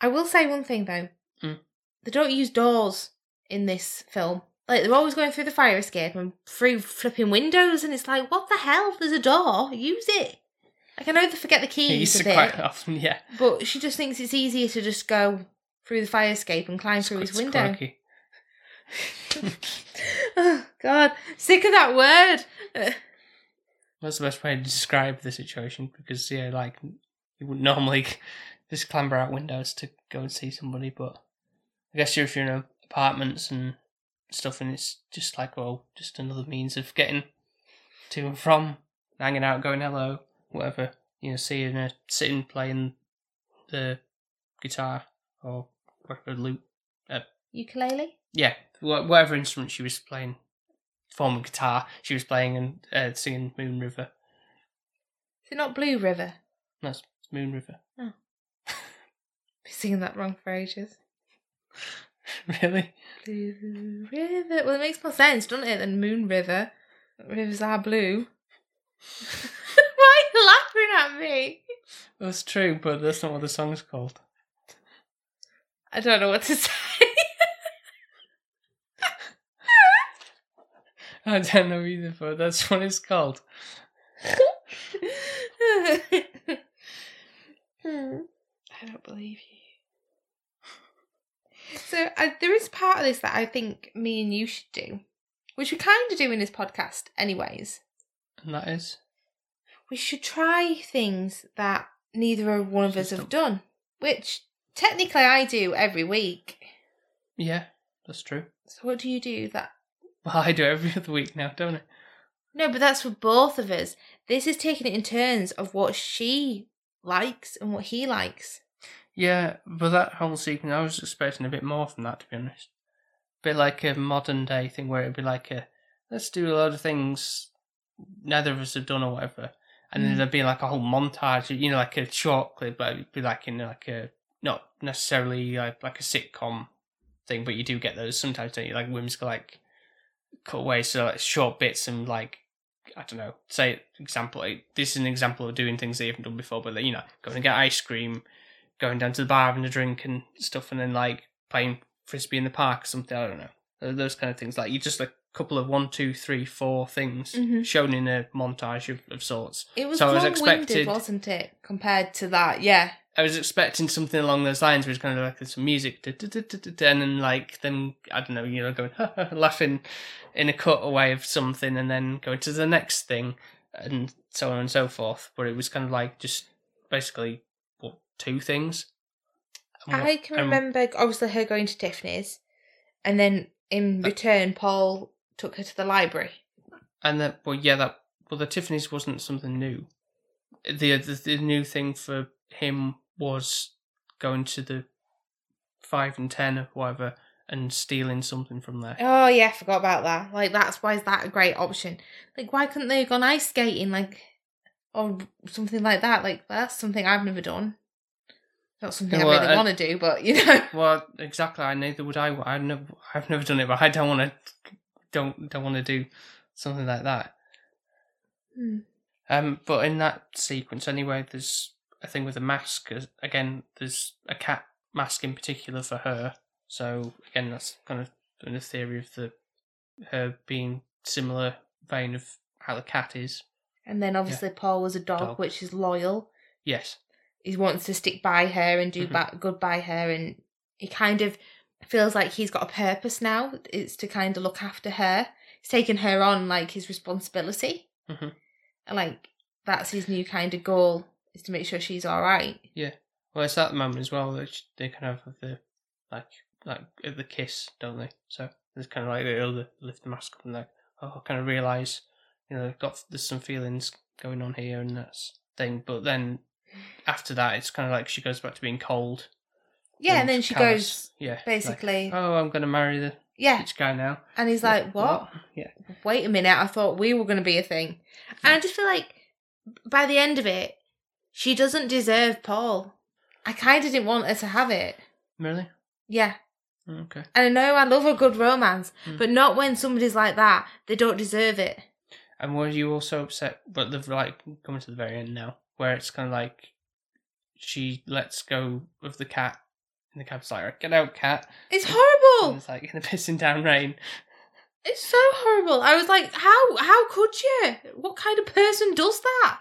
I will say one thing though. Mm. They don't use doors in this film. Like they're always going through the fire escape and through flipping windows, and it's like, what the hell? There's a door. Use it. Like I know they forget the He keys used a to bit, quite often, yeah. but she just thinks it's easier to just go through the fire escape and climb through his window. oh God, sick of that word. Uh, That's the best way to describe the situation because yeah, like you wouldn't normally just clamber out windows to go and see somebody, but I guess if you're in apartments and stuff, and it's just like well, just another means of getting to and from, hanging out, going hello, whatever. You know, seeing a sitting playing the guitar or whatever lute. Ukulele. Yeah, whatever instrument she was playing, form of guitar she was playing and uh, singing Moon River. Is it not Blue River? No, it's Moon River. Oh. Been singing that wrong for ages. really? Blue River. Well, it makes more sense, doesn't it, than Moon River? Rivers are blue. Why are you laughing at me? That's true, but that's not what the song's called. I don't know what to say. I don't know either, but that's what it's called. I don't believe you. So uh, there is part of this that I think me and you should do, which we kind of do in this podcast, anyways. And that is? We should try things that neither one of us have done, which technically I do every week. Yeah, that's true. So what do you do that? Well, I do every other week now, don't I? No, but that's for both of us. This is taking it in turns of what she likes and what he likes. Yeah, but that whole sequence, I was expecting a bit more from that, to be honest. A bit like a modern day thing where it'd be like a, let's do a lot of things neither of us have done or whatever. And then Mm. there'd be like a whole montage, you know, like a short clip, but it'd be like in like a, not necessarily like, like a sitcom thing, but you do get those sometimes, don't you? Like whimsical, like cutaways, so like short bits and like, I don't know, say example, like, this is an example of doing things that you haven't done before, but like, you know, going to get ice cream, going down to the bar having a drink and stuff, and then like playing frisbee in the park or something. I don't know. Those kind of things. Like you just like a couple of one, two, three, four things Mhm. shown in a montage of, of sorts. It was So I was long-winded, expected- wasn't it, compared to that? Yeah. I was expecting something along those lines, where it's kind of like there's some music, du- du- du, and then like them, I don't know, you know, going laughing in a cutaway of something, and then going to the next thing, and so on and so forth. But it was kind of like just basically what two things. What- I can and- remember, obviously, her going to Tiffany's, and then in Uh, return, Paul took her to the library. And that, well, yeah, that, well, the Tiffany's wasn't something new. The, the the new thing for him was going to the five and ten or whatever and stealing something from there. Oh yeah, I forgot about that. Like that's why is that a great option? Like why couldn't they have gone ice skating like or something like that? Like that's something I've never done. Not something Yeah, I really I- want to do, but you know. Well, exactly. I neither would I. I never, I've never done it, but I don't want to. Don't don't want to do something like that. Hmm. Um, but in that sequence, anyway, there's a thing with a mask. Again, there's a cat mask in particular for her. So again, that's kind of in the theory of the her being similar vein of how the cat is. And then obviously Paul was a dog, Dog. which is loyal. Yes. He wants to stick by her and do Mhm. ba- good by her, and he kind of feels like he's got a purpose now. It's to kind of look after her. He's taken her on like his responsibility, Mhm. like that's his new kind of goal is to make sure she's all right. Yeah. Well, it's at the moment as well that sh- they kind of have the like like at the kiss, don't they? So there's kind of like they'll lift the mask up and like oh, I kind of realise you know got there's some feelings going on here and that's thing. But then after that, it's kind of like she goes back to being cold. Yeah, and then she callous. goes yeah, like, basically, oh, I'm to marry the yeah, rich guy now. and he's like, what? Yeah. Wait a minute, I thought we were to be a thing. And I just feel like by the end of it, she doesn't deserve Paul. I kind of didn't want her to have it. Really? Yeah. Okay. And I know I love a good romance, Mm. but not when somebody's like that. They don't deserve it. And were you also upset? But the like coming to the very end now, where it's kind of like she lets go of the cat, and the cat's like, "Get out, cat!" It's And horrible. it's like in the pissing down rain. It's so horrible. I was like, how how could you? What kind of person does that?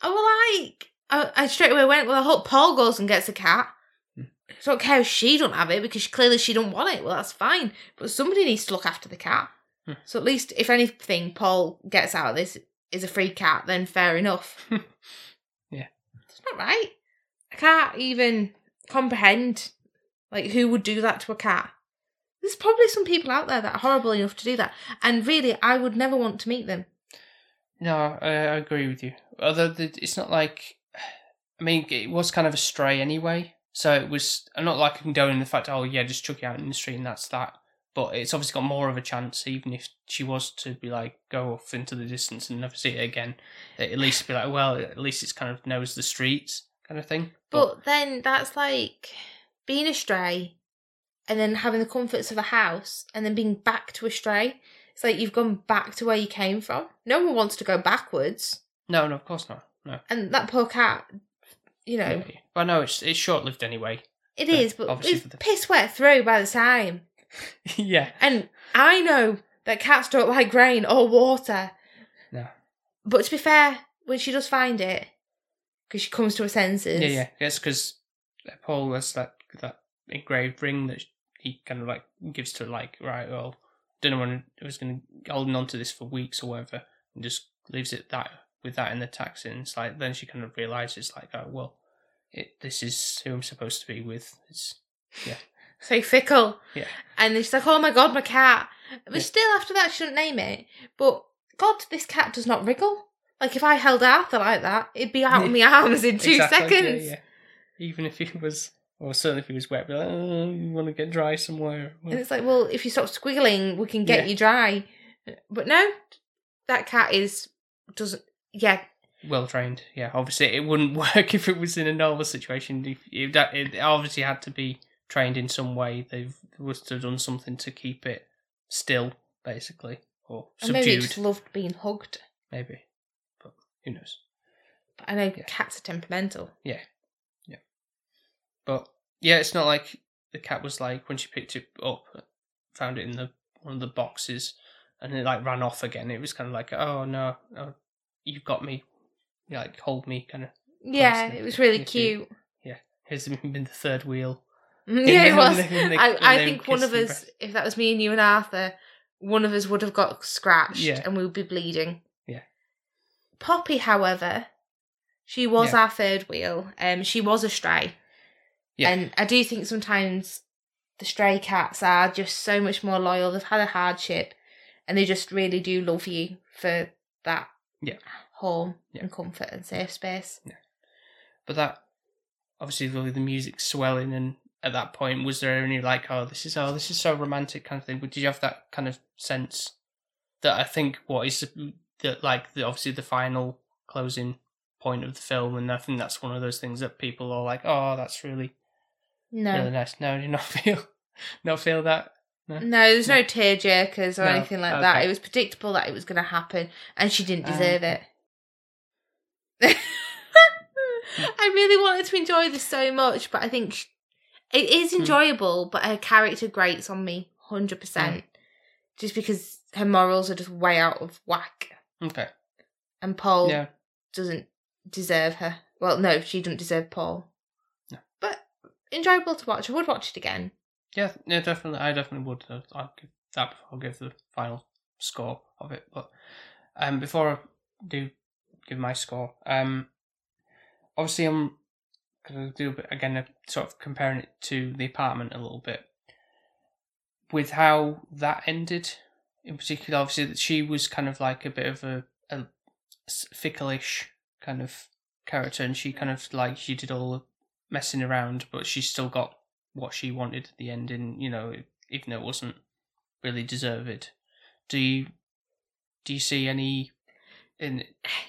I was like, I, I straight away went, well, I hope Paul goes and gets a cat. Hmm. I don't care if she don't have it because clearly she don't want it. Well, that's fine. But somebody needs to look after the cat. Hmm. So at least, if anything, Paul gets out of this is a free cat, then fair enough. Yeah. It's not right. I can't even comprehend like who would do that to a cat. There's probably some people out there that are horrible enough to do that, and really, I would never want to meet them. No, I, I agree with you. Although it's not like, I mean, it was kind of a stray anyway. So it was. I'm not like condoning the fact. Oh yeah, just chuck it out in the street and that's that. But it's obviously got more of a chance, even if she was to be like go off into the distance and never see it again. At least be like, well, at least it's kind of knows the streets, kind of thing. But then that's like being a stray, and then having the comforts of a house, and then being back to a stray. It's like you've gone back to where you came from. No one wants to go backwards, no, no, of course not. No, and that poor cat, you know, Yeah. But no, it's it's short lived anyway. It is, But obviously it's the- piss wet through by the time. yeah, And I know that cats don't like rain or water. No. But to be fair, when she does find it, because she comes to her senses. yeah, yeah. Yes, because Paul has that that engraved ring that he kind of like gives to like right. Well, don't know when it was going to holding on to this for weeks or whatever, and just leaves it that with that in the taxi. And it's like then she kind of realizes like, oh well, it this is who I'm supposed to be with. It's yeah. So fickle. Yeah. And she's like, oh my god, my cat. But Yeah. still, after that, she shouldn't name it. But God, this cat does not wriggle. Like if I held Arthur like that, it'd be out of my arms in two Exactly, yeah, seconds. yeah. Even if he was, or certainly if he was wet, be like, oh, you want to get dry somewhere. And it's like, well, if you stop squiggling, we can get Yeah. you dry. But no, that cat is doesn't. Yeah, well trained. Yeah, obviously it wouldn't work if it was in a normal situation. If it, that- it obviously had to be trained in some way. They've must have done something to keep it still, basically, or and maybe it subdued. just loved being hugged. Maybe, but who knows? But I know Yeah. cats are temperamental. But yeah, it's not like the cat was like when she picked it up, found it in the one of the boxes, and it like ran off again. It was kind of like, oh no, oh, you've got me, You, like hold me, kind of. Yeah, it was really if you- cute. Here's been the third wheel. Yeah, it was. they- I, I think one of us, breast- if that was me and you and Arthur, one of us would have got scratched Yeah. and we would be bleeding. Yeah. Poppy, however, she was Yeah. our third wheel. Um, she was a stray. Yeah. And I do think sometimes the stray cats are just so much more loyal. They've had a hardship and they just really do love you for that Yeah. home Yeah. and comfort and safe space. Yeah. But that obviously with the music swelling and at that point was there any like oh this is oh this is so romantic kind of thing but did you have that kind of sense that i think what is that like the obviously the final closing point of the film and i think that's one of those things that people are like oh that's really No. really nice no you not feel not feel that No, there's no No. tear jerkers or No, anything like that. It was predictable that it was going to happen, and she didn't Ah, deserve okay. it. I really wanted to enjoy this so much, but I think sh- it is Hmm. enjoyable. But her character grates on me hundred percent, just because her morals are just way out of whack, okay and Paul yeah doesn't deserve her. Well, no, she doesn't deserve Paul. Enjoyable to watch. I would watch it again. Yeah, yeah, definitely. I definitely would. I'll give that before I'll give the final score of it. But um, before I do give my score, um, obviously I'm gonna do a bit again, sort of comparing it to the apartment a little bit with how that ended. In particular, obviously that she was kind of like a bit of a, fickle-ish kind of character, and she kind of like she did all messing around, but she still got what she wanted at the end, and you know, even though it wasn't really deserved. Do you do you see any in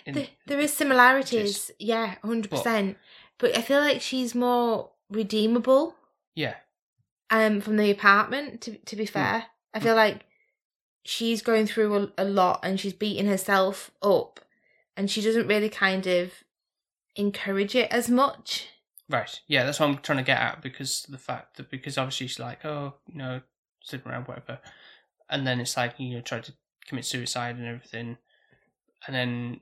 in There, there is similarities, yeah, hundred percent. But I feel like she's more redeemable yeah um from the apartment. To to be fair, I feel like she's going through a, a lot and she's beating herself up and she doesn't really kind of encourage it as much. Right. Yeah, that's what I'm trying to get at because the fact that because obviously she's like, oh, you know, sitting around whatever, and then it's like you know try to commit suicide and everything, and then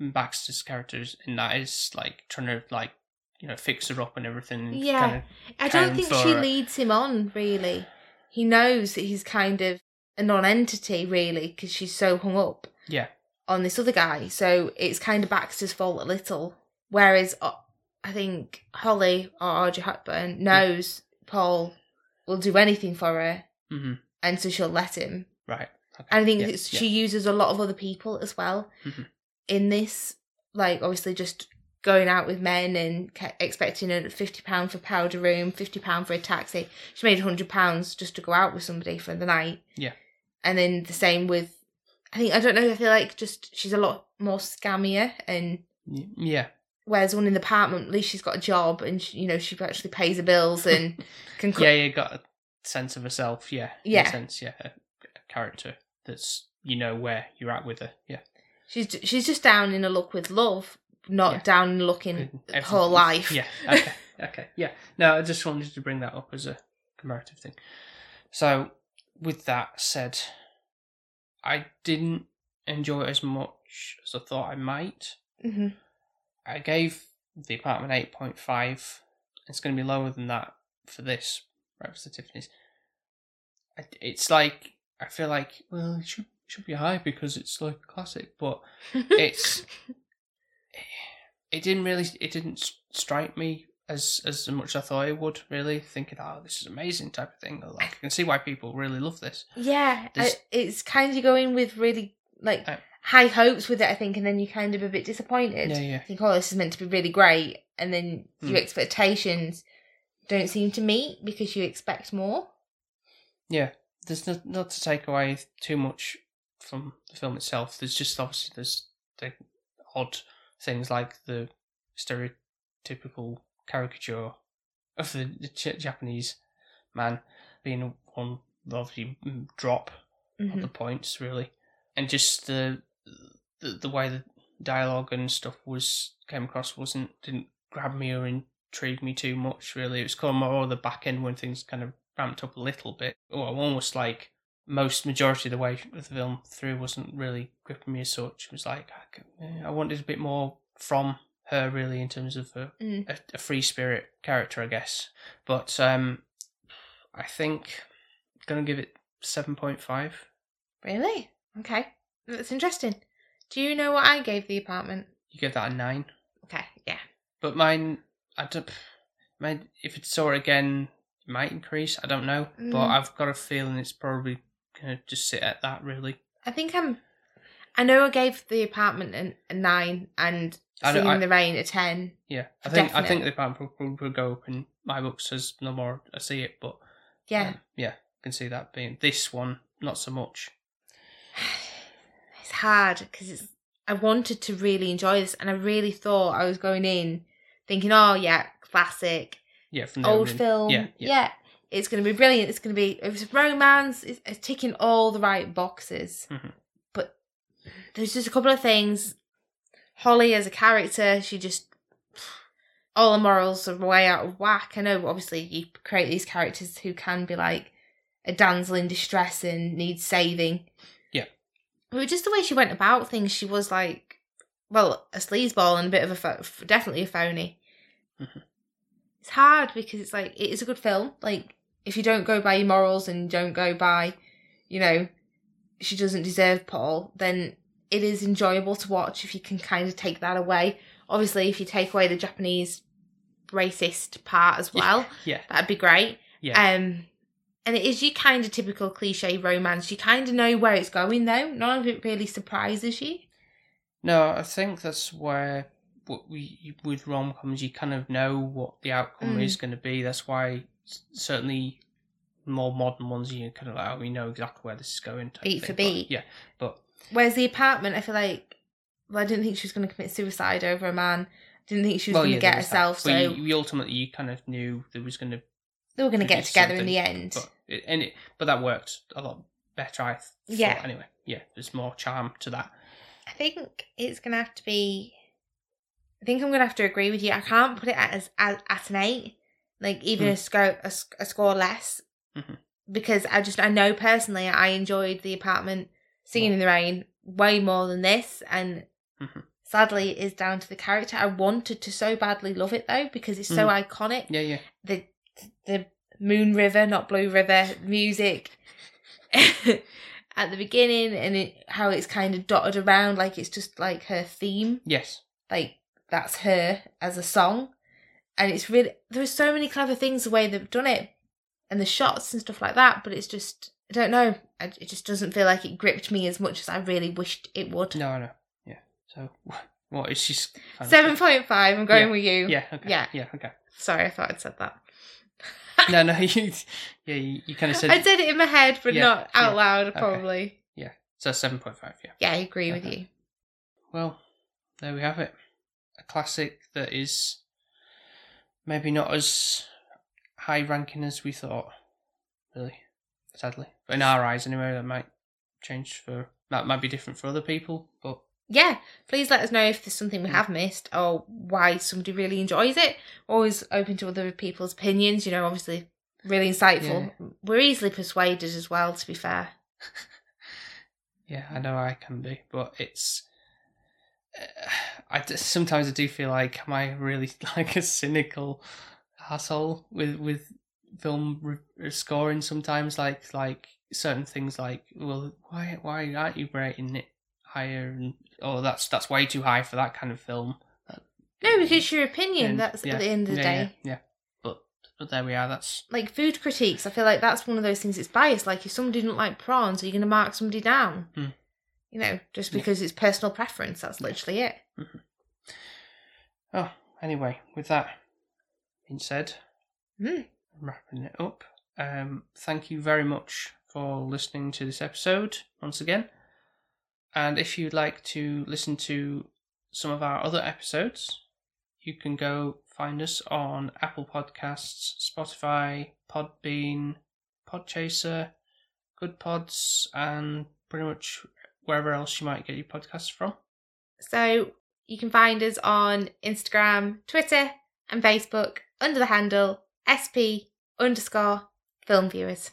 Baxter's characters in that is like trying to like you know fix her up and everything. and Yeah. Kind of, I don't think she her. leads him on really. He knows that he's kind of a non-entity really because she's so hung up yeah. on this other guy. So it's kind of Baxter's fault a little. Whereas uh, I think Holly or Audrey Hepburn knows Paul will do anything for her, hmm and so she'll let him. Right. Okay. And I think yeah. she uses a lot of other people as well Mhm. in this. Like obviously just going out with men and expecting a fifty pound for powder room, fifty pound for a taxi. She made hundred pounds just to go out with somebody for the night. Yeah. And then the same with, I think I don't know. I feel like just she's a lot more scammier, and Yeah. Whereas one in the apartment, at least she's got a job and she, you know she actually pays her bills and can. Yeah, you got a sense of herself. Yeah. Yeah. sense. Yeah. A, a character that's you know where you're at with her. Yeah. She's she's just down in a luck with love, not Yeah. down in luck in her life. Yeah. Okay. okay. Yeah. No, I just wanted to bring that up as a comparative thing. So, with that said, I didn't enjoy it as much as I thought I might. hmm I gave the apartment eight point five. It's going to be lower than that for this Breakfast at Tiffany's. I- It's like I feel like well, it should should be high because it's like a classic, but it's it didn't really it didn't strike me as as much as I thought it would. Really thinking, oh, this is amazing type of thing. Like I can see why people really love this. Yeah, I, it's kind of going with really like Uh, high hopes with it, I think, and then you're kind of a bit disappointed. Yeah, yeah. Think, oh, this is meant to be really great, and then Hmm. your expectations don't seem to meet because you expect more. Yeah, there's not, not to take away too much from the film itself. There's just obviously there's the odd things like the stereotypical caricature of the, the Ch- Japanese man being one obviously mm, drop Mhm. on the points really, and just the the, the way the dialogue and stuff was came across wasn't didn't grab me or intrigue me too much really. It was kind of more the back end when things kind of ramped up a little bit, or almost like most majority of the way of the film through wasn't really gripping me as such. It was like I, eh, I wanted a bit more from her really in terms of a, Mm. a, a free spirit character, I guess. But um, I think I'm gonna give it seven point five. Really? Okay, that's interesting. Do you know what I gave the apartment? You gave that a nine. Okay, yeah. But mine, I don't. Mine, if it saw it again, it might increase. I don't know, but Mm. I've got a feeling it's probably gonna just sit at that. Really, I think I'm. I know I gave the apartment an, a nine and I know- I- in the Rain a ten. yeah. I think I think the apartment will, will go up in my books as no more I see it, but Yeah, um, yeah, I can see that being this one not so much. It's hard because it's. I wanted to really enjoy this, and I really thought I was going in thinking, "Oh yeah, classic, Yeah, old film. Yeah, Yeah, yeah, it's going to be brilliant. It's going to be it's romance. It's, it's ticking all the right boxes, Mhm. but there's just a couple of things. Holly as a character, she just all the morals are way out of whack. I know, obviously, you create these characters who can be like a damsel in distress and needs saving. Yeah. But just the way she went about things, she was like, well, a sleazeball and a bit of a definitely a phony. Mhm. It's hard because it's like it is a good film. Like if you don't go by your morals and don't go by, you know, she doesn't deserve Paul, then it is enjoyable to watch if you can kind of take that away. Obviously, if you take away the Japanese racist part as well, yeah, that'd be great. yeah. Um, and it is your kind of typical cliche romance. You kind of know where it's going, though. None of it really surprises you. No, I think that's where what we with rom coms you kind of know what the outcome Mm. is going to be. That's why certainly more modern ones you kind of like, oh, we know exactly where this is going. Beat for thing. But, beat. yeah, but Whereas the apartment, I feel like, well, I didn't think she was going to commit suicide over a man. Didn't think she was well, going to there get was that. herself. But So you, you ultimately you kind of knew there was going to they were going to to get together in the end. But it, and it, but that worked a lot better. I thought. Yeah. Anyway, yeah, there's more charm to that. I think it's gonna have to be. I think I'm gonna have to agree with you. I can't put it as as at an eight, like even Hmm. a score a, a score less, Mhm. because I just I know personally I enjoyed the apartment singing in the rain way more than this, and Mhm. sadly it is down to the character. I wanted to so badly love it though because it's so iconic. Yeah, yeah. The the Moon River, not Blue River music. at the beginning and it, how it's kind of dotted around like it's just like her theme Yes. like that's her as a song and it's really there are so many clever things the way they've done it and the shots and stuff like that but it's just i don't know it just doesn't feel like it gripped me as much as i really wished it would No, I know. Yeah. So, what is she? s- 7.5 i'm going Yeah. with you Yeah. Okay. Yeah. Yeah. Okay. sorry i thought i'd said that No, no. You, yeah, you, you kind of said. i said it in my head but Yeah, not out yeah, loud okay. Yeah, So seven point five. Yeah. yeah i agree with you Well, there we have it. A classic that is maybe not as high ranking as we thought. Really, sadly, but in our eyes, anyway, that might change for that might be different for other people. But yeah, please let us know if there's something we have missed or why somebody really enjoys it. Always open to other people's opinions, you know, obviously really insightful. We're easily persuaded as well, to be fair. yeah, I know I can be, but it's. Uh, I d- sometimes I do feel like am I really like a cynical asshole with with film re- scoring sometimes like like certain things like well why why aren't you rating it higher and oh that's that's way too high for that kind of film No, because it's your opinion. And, that's yeah, at the end of the yeah, day. yeah, yeah but but there we are that's Like food critiques, I feel like that's one of those things it's biased. Like if somebody didn't like prawns, are you going to mark somebody down? Hmm. You know, just because it's personal preference. That's literally it. oh anyway with that being said Hmm. wrapping it up. Um, thank you very much for listening to this episode once again. And if you'd like to listen to some of our other episodes, you can go find us on Apple Podcasts, Spotify, Podbean, Podchaser, Goodpods, and pretty much wherever else you might get your podcasts from. So you can find us on Instagram, Twitter, and Facebook under the handle SP underscore film viewers.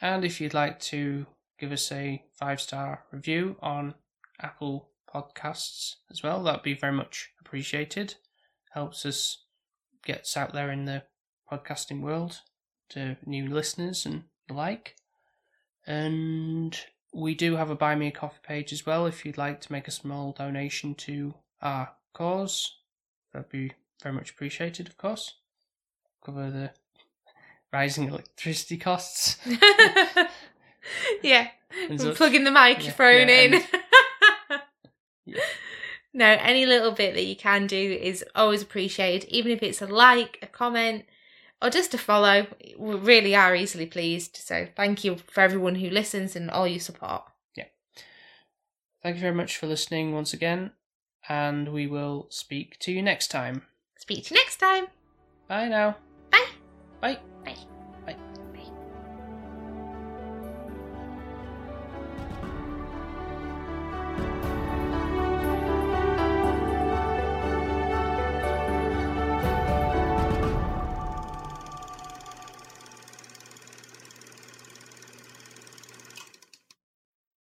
And if you'd like to give us a five star review on Apple Podcasts as well, that'd be very much appreciated. Helps us get out there in the podcasting world to new listeners and the like. And we do have a Buy Me a Coffee page as well if you'd like to make a small donation to our cause. That'd be very much appreciated, of course. Cover the rising electricity costs. yeah, plugging the microphone yeah, in. and- Yeah. No, any little bit that you can do is always appreciated, even if it's a like, a comment, or just a follow. We really are easily pleased. So thank you for everyone who listens and all your support. Yeah. Thank you very much for listening once again, and we will speak to you next time. Speak to you next time. Bye now. Bye. Bye.